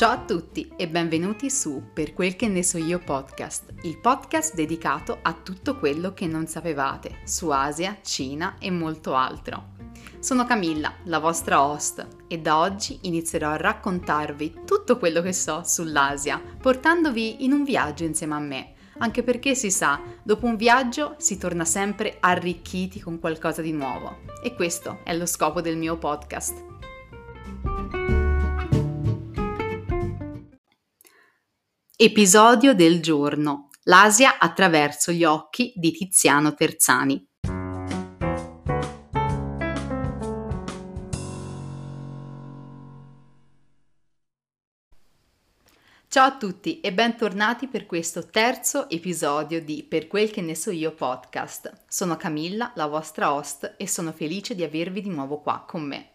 Ciao a tutti e benvenuti su Per quel che ne so io podcast, il podcast dedicato a tutto quello che non sapevate su Asia, Cina e molto altro. Sono Camilla, la vostra host, e da oggi inizierò a raccontarvi tutto quello che so sull'Asia, portandovi in un viaggio insieme a me, anche perché si sa, dopo un viaggio si torna sempre arricchiti con qualcosa di nuovo. E questo è lo scopo del mio podcast. Episodio del giorno. L'Asia attraverso gli occhi di Tiziano Terzani. Ciao a tutti e bentornati per questo terzo episodio di Per quel che ne so io podcast. Sono Camilla, la vostra host, e sono felice di avervi di nuovo qua con me.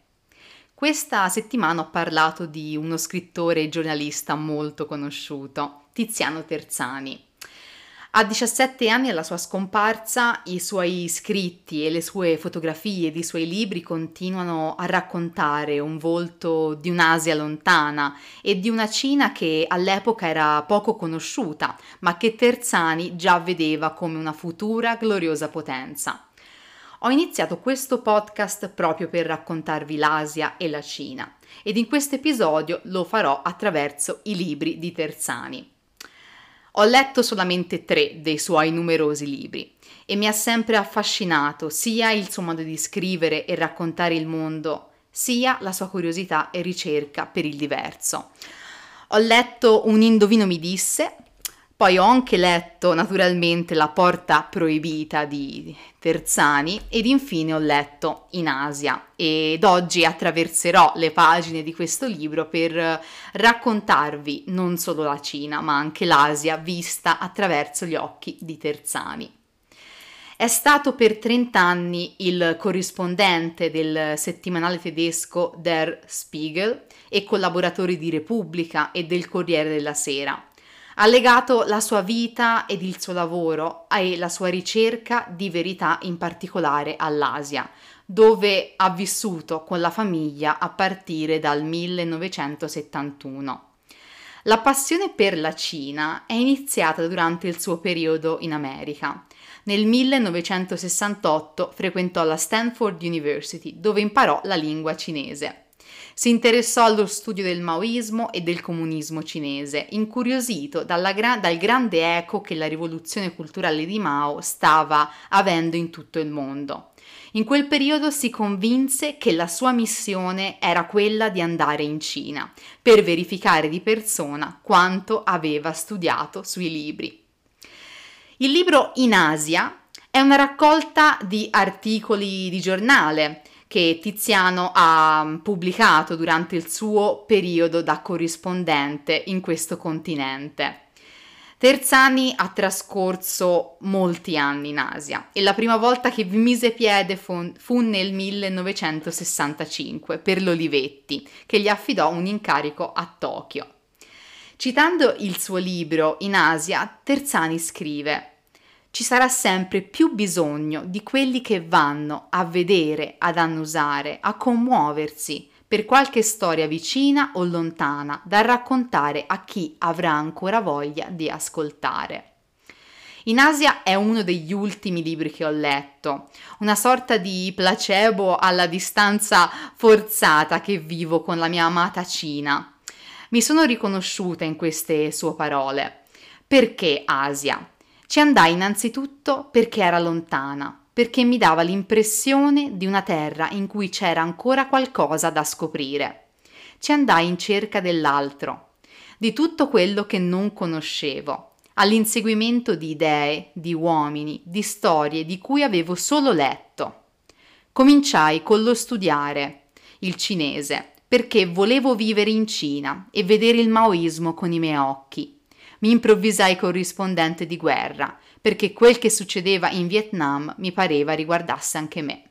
Questa settimana ho parlato di uno scrittore e giornalista molto conosciuto, Tiziano Terzani. A 17 anni alla sua scomparsa, i suoi scritti e le sue fotografie di suoi libri continuano a raccontare un volto di un'Asia lontana e di una Cina che all'epoca era poco conosciuta, ma che Terzani già vedeva come una futura gloriosa potenza. Ho iniziato questo podcast proprio per raccontarvi l'Asia e la Cina ed in questo episodio lo farò attraverso i libri di Terzani. Ho letto solamente tre dei suoi numerosi libri e mi ha sempre affascinato sia il suo modo di scrivere e raccontare il mondo, sia la sua curiosità e ricerca per il diverso. Ho letto Un indovino mi disse, poi ho anche letto naturalmente La porta proibita di Terzani ed infine ho letto In Asia ed oggi attraverserò le pagine di questo libro per raccontarvi non solo la Cina ma anche l'Asia vista attraverso gli occhi di Terzani. È stato per 30 anni il corrispondente del settimanale tedesco Der Spiegel e collaboratore di Repubblica e del Corriere della Sera ha legato la sua vita ed il suo lavoro e la sua ricerca di verità in particolare all'Asia, dove ha vissuto con la famiglia a partire dal 1971. La passione per la Cina è iniziata durante il suo periodo in America. Nel 1968 frequentò la Stanford University, dove imparò la lingua cinese. Si interessò allo studio del maoismo e del comunismo cinese, incuriosito gra- dal grande eco che la rivoluzione culturale di Mao stava avendo in tutto il mondo. In quel periodo si convinse che la sua missione era quella di andare in Cina per verificare di persona quanto aveva studiato sui libri. Il libro In Asia è una raccolta di articoli di giornale che Tiziano ha pubblicato durante il suo periodo da corrispondente in questo continente. Terzani ha trascorso molti anni in Asia e la prima volta che vi mise piede fu, fu nel 1965 per l'Olivetti, che gli affidò un incarico a Tokyo. Citando il suo libro In Asia, Terzani scrive ci sarà sempre più bisogno di quelli che vanno a vedere, ad annusare, a commuoversi per qualche storia vicina o lontana da raccontare a chi avrà ancora voglia di ascoltare. In Asia è uno degli ultimi libri che ho letto, una sorta di placebo alla distanza forzata che vivo con la mia amata Cina. Mi sono riconosciuta in queste sue parole. Perché Asia? Ci andai innanzitutto perché era lontana, perché mi dava l'impressione di una terra in cui c'era ancora qualcosa da scoprire. Ci andai in cerca dell'altro, di tutto quello che non conoscevo, all'inseguimento di idee, di uomini, di storie di cui avevo solo letto. Cominciai con lo studiare il cinese, perché volevo vivere in Cina e vedere il maoismo con i miei occhi mi improvvisai corrispondente di guerra, perché quel che succedeva in Vietnam mi pareva riguardasse anche me.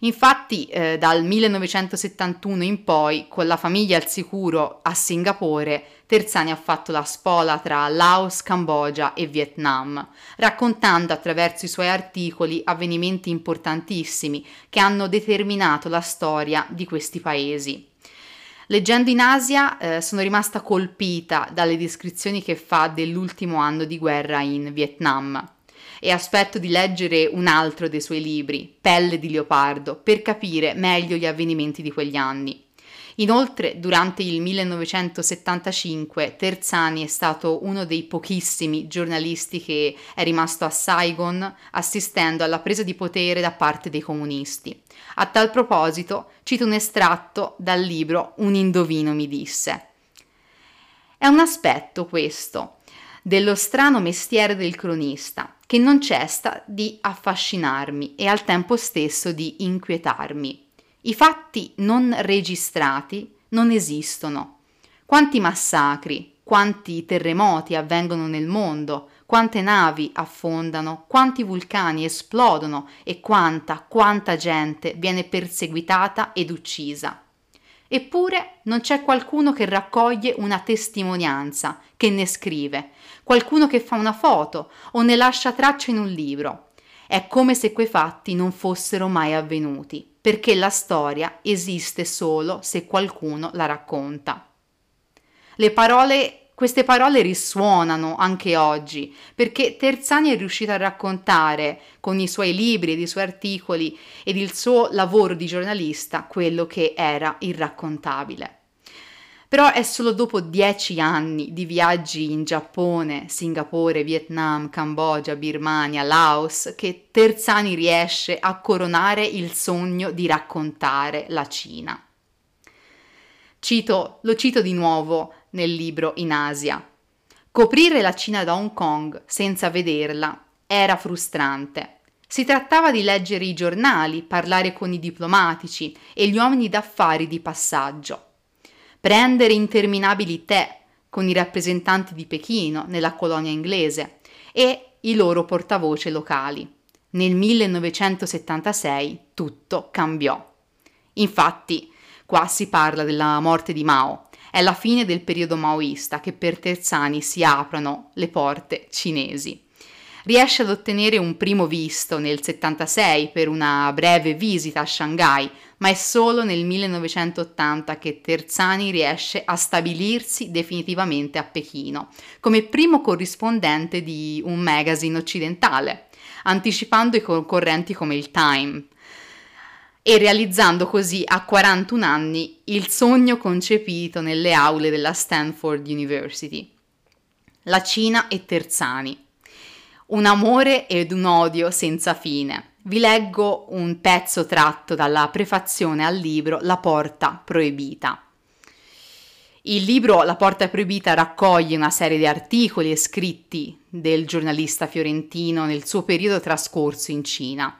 Infatti, eh, dal 1971 in poi, con la famiglia al sicuro a Singapore, Terzani ha fatto la spola tra Laos, Cambogia e Vietnam, raccontando attraverso i suoi articoli avvenimenti importantissimi che hanno determinato la storia di questi paesi. Leggendo in Asia eh, sono rimasta colpita dalle descrizioni che fa dell'ultimo anno di guerra in Vietnam e aspetto di leggere un altro dei suoi libri, Pelle di leopardo, per capire meglio gli avvenimenti di quegli anni. Inoltre, durante il 1975, Terzani è stato uno dei pochissimi giornalisti che è rimasto a Saigon assistendo alla presa di potere da parte dei comunisti. A tal proposito, cito un estratto dal libro Un indovino mi disse. È un aspetto questo dello strano mestiere del cronista che non cessa di affascinarmi e al tempo stesso di inquietarmi. I fatti non registrati non esistono. Quanti massacri, quanti terremoti avvengono nel mondo, quante navi affondano, quanti vulcani esplodono e quanta, quanta gente viene perseguitata ed uccisa. Eppure non c'è qualcuno che raccoglie una testimonianza, che ne scrive, qualcuno che fa una foto o ne lascia traccia in un libro. È come se quei fatti non fossero mai avvenuti perché la storia esiste solo se qualcuno la racconta. Le parole, queste parole risuonano anche oggi, perché Terzani è riuscito a raccontare con i suoi libri ed i suoi articoli ed il suo lavoro di giornalista quello che era irraccontabile. Però è solo dopo dieci anni di viaggi in Giappone, Singapore, Vietnam, Cambogia, Birmania, Laos che Terzani riesce a coronare il sogno di raccontare la Cina. Cito, lo cito di nuovo nel libro In Asia. Coprire la Cina da Hong Kong senza vederla era frustrante. Si trattava di leggere i giornali, parlare con i diplomatici e gli uomini d'affari di passaggio prendere interminabili tè con i rappresentanti di Pechino nella colonia inglese e i loro portavoce locali. Nel 1976 tutto cambiò. Infatti, qua si parla della morte di Mao. È la fine del periodo maoista che per Terzani si aprono le porte cinesi riesce ad ottenere un primo visto nel 76 per una breve visita a Shanghai, ma è solo nel 1980 che Terzani riesce a stabilirsi definitivamente a Pechino, come primo corrispondente di un magazine occidentale, anticipando i concorrenti come il Time, e realizzando così a 41 anni il sogno concepito nelle aule della Stanford University. La Cina e Terzani, un amore ed un odio senza fine. Vi leggo un pezzo tratto dalla prefazione al libro La porta proibita. Il libro La porta proibita raccoglie una serie di articoli e scritti del giornalista fiorentino nel suo periodo trascorso in Cina.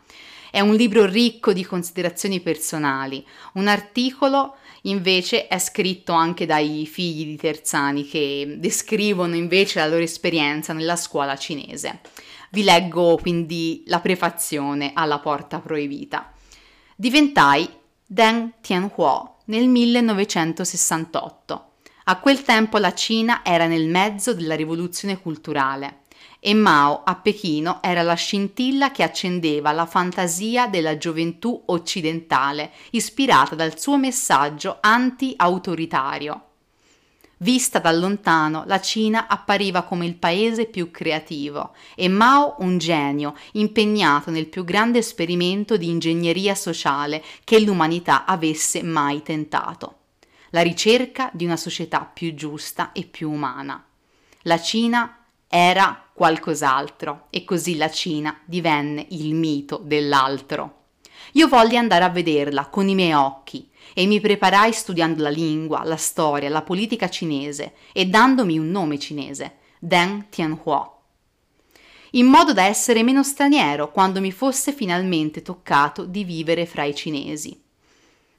È un libro ricco di considerazioni personali. Un articolo invece è scritto anche dai figli di Terzani che descrivono invece la loro esperienza nella scuola cinese. Vi leggo quindi la prefazione alla Porta Proibita. Diventai Deng Tianhuo nel 1968. A quel tempo la Cina era nel mezzo della rivoluzione culturale e Mao a Pechino era la scintilla che accendeva la fantasia della gioventù occidentale, ispirata dal suo messaggio anti-autoritario. Vista da lontano, la Cina appariva come il paese più creativo e Mao un genio impegnato nel più grande esperimento di ingegneria sociale che l'umanità avesse mai tentato. La ricerca di una società più giusta e più umana. La Cina era qualcos'altro e così la Cina divenne il mito dell'altro. Io volli andare a vederla con i miei occhi e mi preparai studiando la lingua, la storia, la politica cinese e dandomi un nome cinese, Deng Tianhuo, in modo da essere meno straniero quando mi fosse finalmente toccato di vivere fra i cinesi.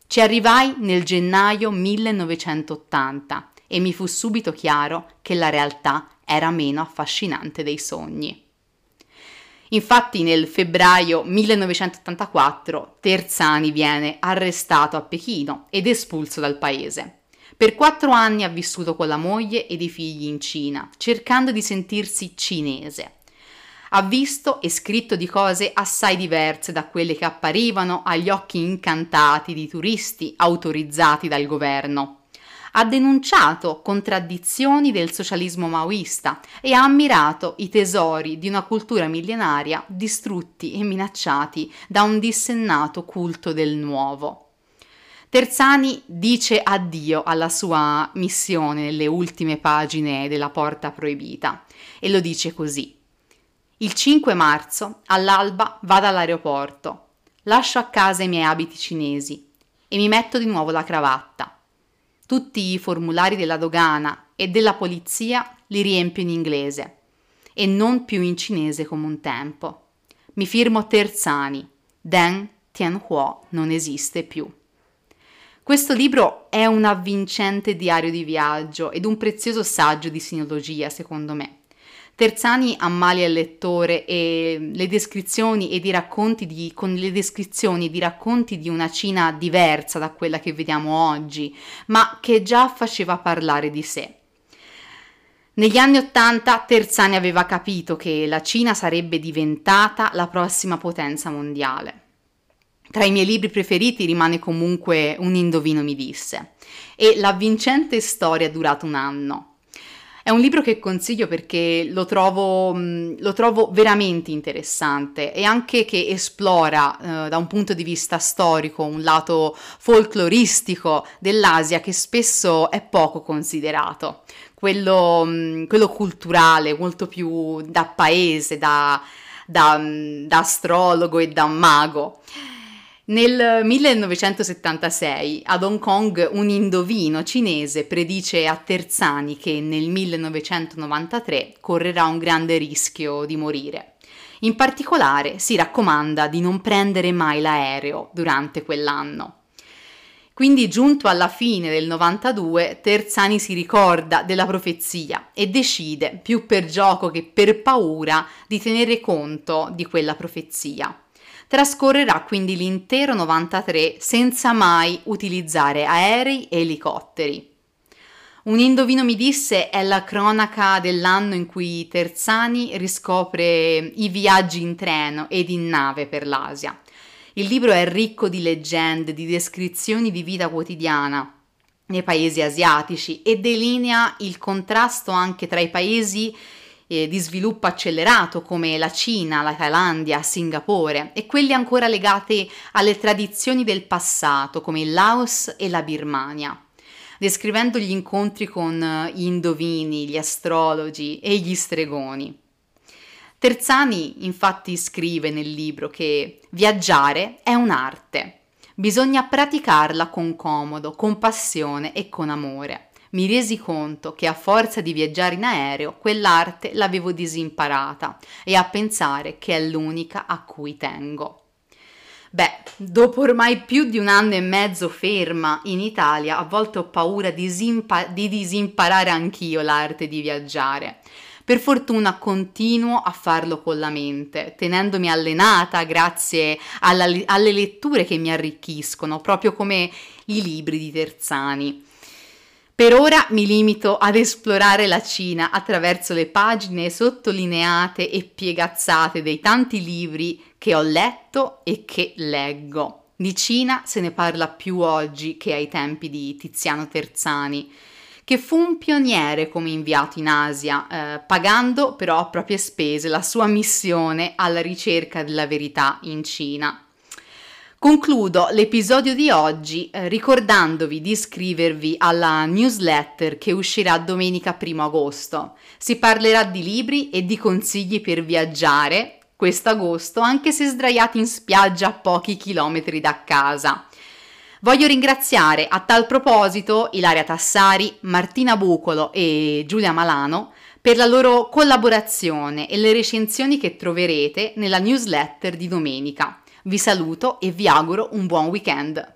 Ci arrivai nel gennaio 1980 e mi fu subito chiaro che la realtà era meno affascinante dei sogni. Infatti nel febbraio 1984 Terzani viene arrestato a Pechino ed espulso dal paese. Per quattro anni ha vissuto con la moglie ed i figli in Cina, cercando di sentirsi cinese. Ha visto e scritto di cose assai diverse da quelle che apparivano agli occhi incantati di turisti autorizzati dal governo ha denunciato contraddizioni del socialismo maoista e ha ammirato i tesori di una cultura millenaria distrutti e minacciati da un dissennato culto del nuovo. Terzani dice addio alla sua missione nelle ultime pagine della Porta Proibita e lo dice così. Il 5 marzo, all'alba, vado all'aeroporto, lascio a casa i miei abiti cinesi e mi metto di nuovo la cravatta. Tutti i formulari della dogana e della polizia li riempio in inglese e non più in cinese come un tempo. Mi firmo Terzani. Deng Tianhuo non esiste più. Questo libro è un avvincente diario di viaggio ed un prezioso saggio di sinologia, secondo me. Terzani ammalia il lettore e le descrizioni ed i racconti di, con le descrizioni di racconti di una Cina diversa da quella che vediamo oggi, ma che già faceva parlare di sé. Negli anni Ottanta Terzani aveva capito che la Cina sarebbe diventata la prossima potenza mondiale. Tra i miei libri preferiti rimane comunque Un indovino mi disse e La vincente storia è durata un anno. È un libro che consiglio perché lo trovo, mm, lo trovo veramente interessante e anche che esplora eh, da un punto di vista storico un lato folcloristico dell'Asia che spesso è poco considerato, quello, mm, quello culturale, molto più da paese, da, da, mm, da astrologo e da mago. Nel 1976 ad Hong Kong un indovino cinese predice a Terzani che nel 1993 correrà un grande rischio di morire. In particolare si raccomanda di non prendere mai l'aereo durante quell'anno. Quindi giunto alla fine del 92 Terzani si ricorda della profezia e decide, più per gioco che per paura, di tenere conto di quella profezia. Trascorrerà quindi l'intero 93 senza mai utilizzare aerei e elicotteri. Un indovino mi disse è la cronaca dell'anno in cui Terzani riscopre i viaggi in treno ed in nave per l'Asia. Il libro è ricco di leggende, di descrizioni di vita quotidiana nei paesi asiatici e delinea il contrasto anche tra i paesi eh, di sviluppo accelerato come la Cina, la Thailandia, Singapore e quelli ancora legati alle tradizioni del passato come il Laos e la Birmania descrivendo gli incontri con eh, gli indovini, gli astrologi e gli stregoni. Terzani infatti scrive nel libro che viaggiare è un'arte, bisogna praticarla con comodo, con passione e con amore mi resi conto che a forza di viaggiare in aereo quell'arte l'avevo disimparata e a pensare che è l'unica a cui tengo. Beh, dopo ormai più di un anno e mezzo ferma in Italia, a volte ho paura di, disimpa- di disimparare anch'io l'arte di viaggiare. Per fortuna continuo a farlo con la mente, tenendomi allenata grazie alla, alle letture che mi arricchiscono, proprio come i libri di Terzani. Per ora mi limito ad esplorare la Cina attraverso le pagine sottolineate e piegazzate dei tanti libri che ho letto e che leggo. Di Cina se ne parla più oggi che ai tempi di Tiziano Terzani, che fu un pioniere come inviato in Asia, eh, pagando però a proprie spese la sua missione alla ricerca della verità in Cina. Concludo l'episodio di oggi eh, ricordandovi di iscrivervi alla newsletter che uscirà domenica 1 agosto. Si parlerà di libri e di consigli per viaggiare quest'agosto, anche se sdraiati in spiaggia a pochi chilometri da casa. Voglio ringraziare a tal proposito Ilaria Tassari, Martina Bucolo e Giulia Malano per la loro collaborazione e le recensioni che troverete nella newsletter di domenica. Vi saluto e vi auguro un buon weekend.